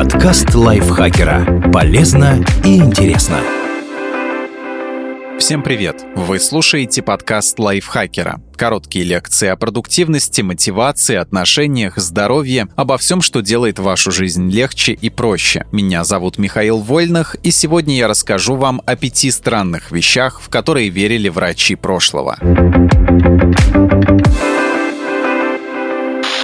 Подкаст лайфхакера. Полезно и интересно. Всем привет! Вы слушаете подкаст лайфхакера. Короткие лекции о продуктивности, мотивации, отношениях, здоровье, обо всем, что делает вашу жизнь легче и проще. Меня зовут Михаил Вольных, и сегодня я расскажу вам о пяти странных вещах, в которые верили врачи прошлого.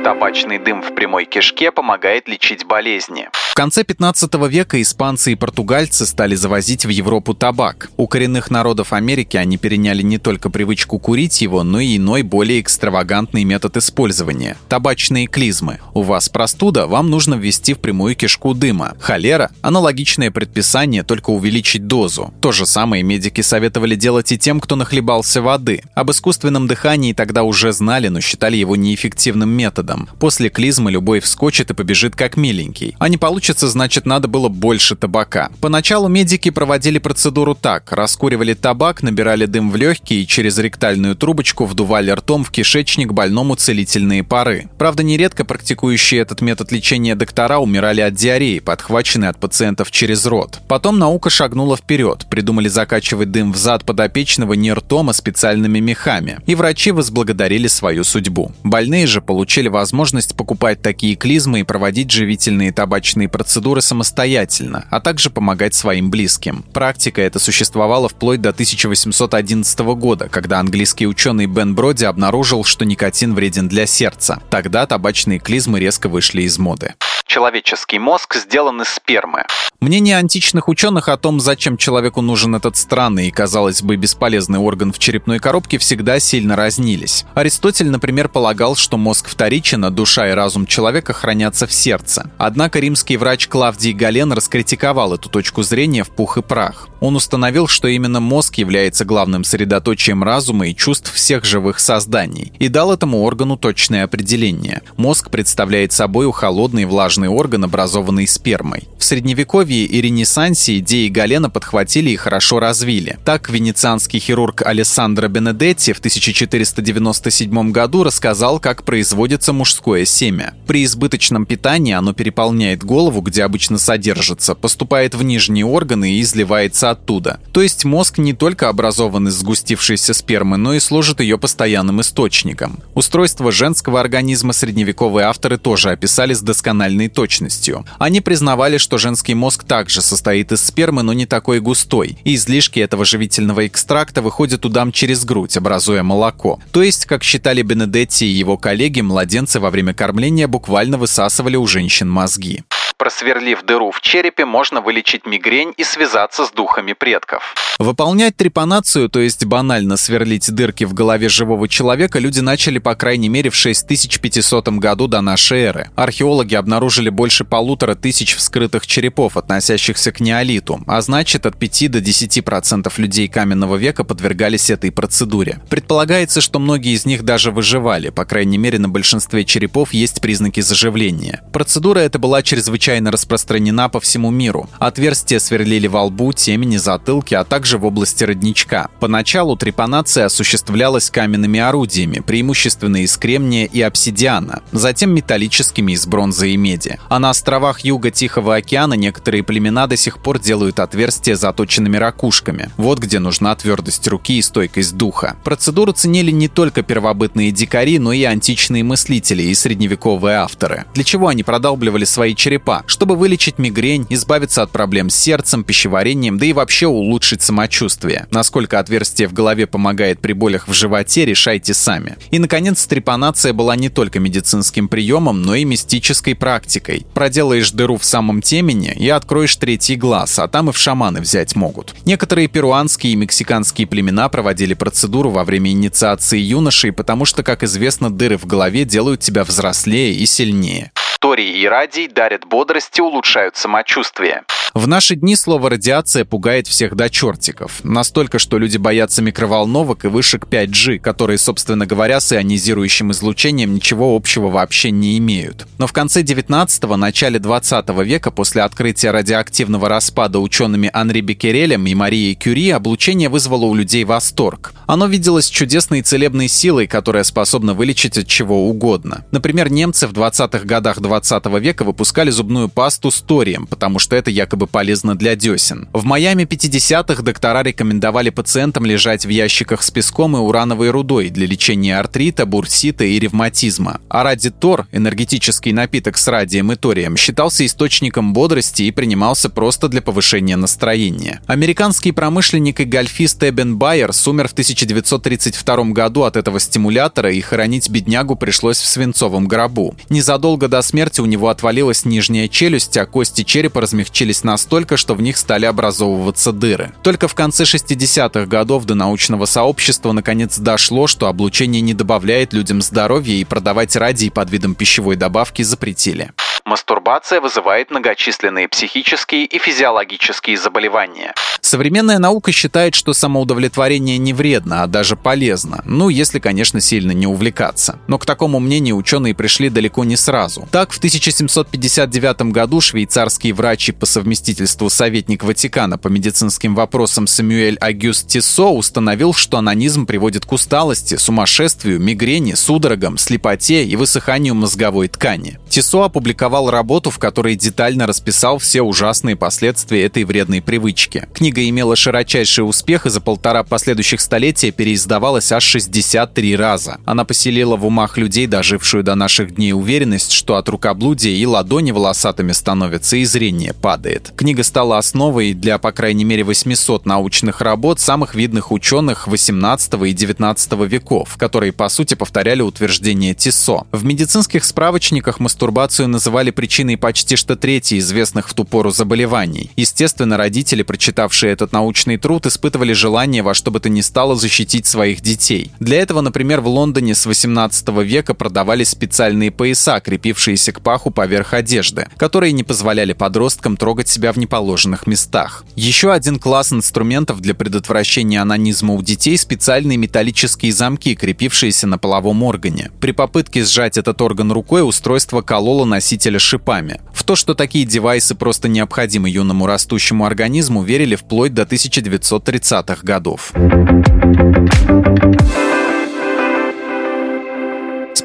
Табачный дым в прямой кишке помогает лечить болезни. В конце 15 века испанцы и португальцы стали завозить в Европу табак. У коренных народов Америки они переняли не только привычку курить его, но и иной, более экстравагантный метод использования – табачные клизмы. У вас простуда, вам нужно ввести в прямую кишку дыма. Холера – аналогичное предписание, только увеличить дозу. То же самое медики советовали делать и тем, кто нахлебался воды. Об искусственном дыхании тогда уже знали, но считали его неэффективным методом годом. После клизмы любой вскочит и побежит как миленький. А не получится, значит, надо было больше табака. Поначалу медики проводили процедуру так. Раскуривали табак, набирали дым в легкие и через ректальную трубочку вдували ртом в кишечник больному целительные пары. Правда, нередко практикующие этот метод лечения доктора умирали от диареи, подхваченной от пациентов через рот. Потом наука шагнула вперед. Придумали закачивать дым в зад подопечного не ртом, а специальными мехами. И врачи возблагодарили свою судьбу. Больные же получили возможность возможность покупать такие клизмы и проводить живительные табачные процедуры самостоятельно, а также помогать своим близким. Практика эта существовала вплоть до 1811 года, когда английский ученый Бен Броди обнаружил, что никотин вреден для сердца. Тогда табачные клизмы резко вышли из моды. Человеческий мозг сделан из спермы. Мнения античных ученых о том, зачем человеку нужен этот странный и, казалось бы, бесполезный орган в черепной коробке, всегда сильно разнились. Аристотель, например, полагал, что мозг вторичен, а душа и разум человека хранятся в сердце. Однако римский врач Клавдий Гален раскритиковал эту точку зрения в пух и прах. Он установил, что именно мозг является главным средоточием разума и чувств всех живых созданий, и дал этому органу точное определение. Мозг представляет собой холодный влажный орган, образованный спермой. В Средневековье и Ренессансе идеи Галена подхватили и хорошо развили. Так, венецианский хирург Алессандро Бенедетти в 1497 году рассказал, как производится мужское семя. При избыточном питании оно переполняет голову, где обычно содержится, поступает в нижние органы и изливается оттуда. То есть мозг не только образован из сгустившейся спермы, но и служит ее постоянным источником. Устройство женского организма средневековые авторы тоже описали с доскональной точностью. Они признавали, что женский мозг также состоит из спермы, но не такой густой, и излишки этого живительного экстракта выходят у дам через грудь, образуя молоко. То есть, как считали Бенедетти и его коллеги, младенцы во время кормления буквально высасывали у женщин мозги. Просверлив дыру в черепе, можно вылечить мигрень и связаться с духами предков. Выполнять трепанацию, то есть банально сверлить дырки в голове живого человека, люди начали по крайней мере в 6500 году до нашей эры. Археологи обнаружили больше полутора тысяч вскрытых черепов, относящихся к неолиту, а значит от 5 до 10% людей каменного века подвергались этой процедуре. Предполагается, что многие из них даже выживали, по крайней мере на большинстве черепов есть признаки заживления. Процедура эта была чрезвычайно распространена по всему миру. Отверстия сверлили во лбу, темени, затылке, а также в области родничка. Поначалу трепанация осуществлялась каменными орудиями, преимущественно из кремния и обсидиана, затем металлическими из бронзы и меди. А на островах юга Тихого океана некоторые племена до сих пор делают отверстия заточенными ракушками. Вот где нужна твердость руки и стойкость духа. Процедуру ценили не только первобытные дикари, но и античные мыслители и средневековые авторы. Для чего они продалбливали свои черепа? Чтобы вылечить мигрень, избавиться от проблем с сердцем, пищеварением, да и вообще улучшить самочувствие. Насколько отверстие в голове помогает при болях в животе, решайте сами. И, наконец, трепанация была не только медицинским приемом, но и мистической практикой. Проделаешь дыру в самом темени и откроешь третий глаз, а там и в шаманы взять могут. Некоторые перуанские и мексиканские племена проводили процедуру во время инициации юношей, потому что, как известно, дыры в голове делают тебя взрослее и сильнее. Торий и радий дарят бодрость и улучшают самочувствие. В наши дни слово «радиация» пугает всех до чертиков. Настолько, что люди боятся микроволновок и вышек 5G, которые, собственно говоря, с ионизирующим излучением ничего общего вообще не имеют. Но в конце 19-го, начале 20 века, после открытия радиоактивного распада учеными Анри Беккерелем и Марией Кюри, облучение вызвало у людей восторг. Оно виделось чудесной целебной силой, которая способна вылечить от чего угодно. Например, немцы в 20-х годах 20 20 века выпускали зубную пасту с торием, потому что это якобы полезно для десен. В Майами 50-х доктора рекомендовали пациентам лежать в ящиках с песком и урановой рудой для лечения артрита, бурсита и ревматизма. А радитор, энергетический напиток с радием и торием, считался источником бодрости и принимался просто для повышения настроения. Американский промышленник и гольфист Эбен Байерс умер в 1932 году от этого стимулятора, и хоронить беднягу пришлось в свинцовом гробу. Незадолго до смерти у него отвалилась нижняя челюсть, а кости черепа размягчились настолько, что в них стали образовываться дыры. Только в конце 60-х годов до научного сообщества наконец дошло, что облучение не добавляет людям здоровья и продавать радий под видом пищевой добавки запретили. Мастурбация вызывает многочисленные психические и физиологические заболевания. Современная наука считает, что самоудовлетворение не вредно, а даже полезно. Ну, если, конечно, сильно не увлекаться. Но к такому мнению ученые пришли далеко не сразу. Так, в 1759 году швейцарский врач и по совместительству советник Ватикана по медицинским вопросам Самюэль Агюст Тиссо установил, что анонизм приводит к усталости, сумасшествию, мигрени, судорогам, слепоте и высыханию мозговой ткани. Тиссо опубликовал работу, в которой детально расписал все ужасные последствия этой вредной привычки. Книга имела широчайший успех и за полтора последующих столетия переиздавалась аж 63 раза. Она поселила в умах людей, дожившую до наших дней уверенность, что от рукоблудия и ладони волосатыми становятся, и зрение падает. Книга стала основой для, по крайней мере, 800 научных работ самых видных ученых 18 и 19 веков, которые, по сути, повторяли утверждение Тиссо. В медицинских справочниках мастурбацию называли причиной почти что трети известных в ту пору заболеваний. Естественно, родители, прочитавшие этот научный труд, испытывали желание во что бы то ни стало защитить своих детей. Для этого, например, в Лондоне с 18 века продавались специальные пояса, крепившиеся к паху поверх одежды, которые не позволяли подросткам трогать себя в неположенных местах. Еще один класс инструментов для предотвращения анонизма у детей – специальные металлические замки, крепившиеся на половом органе. При попытке сжать этот орган рукой устройство кололо носителя шипами. В то, что такие девайсы просто необходимы юному растущему организму, верили вплоть до 1930-х годов.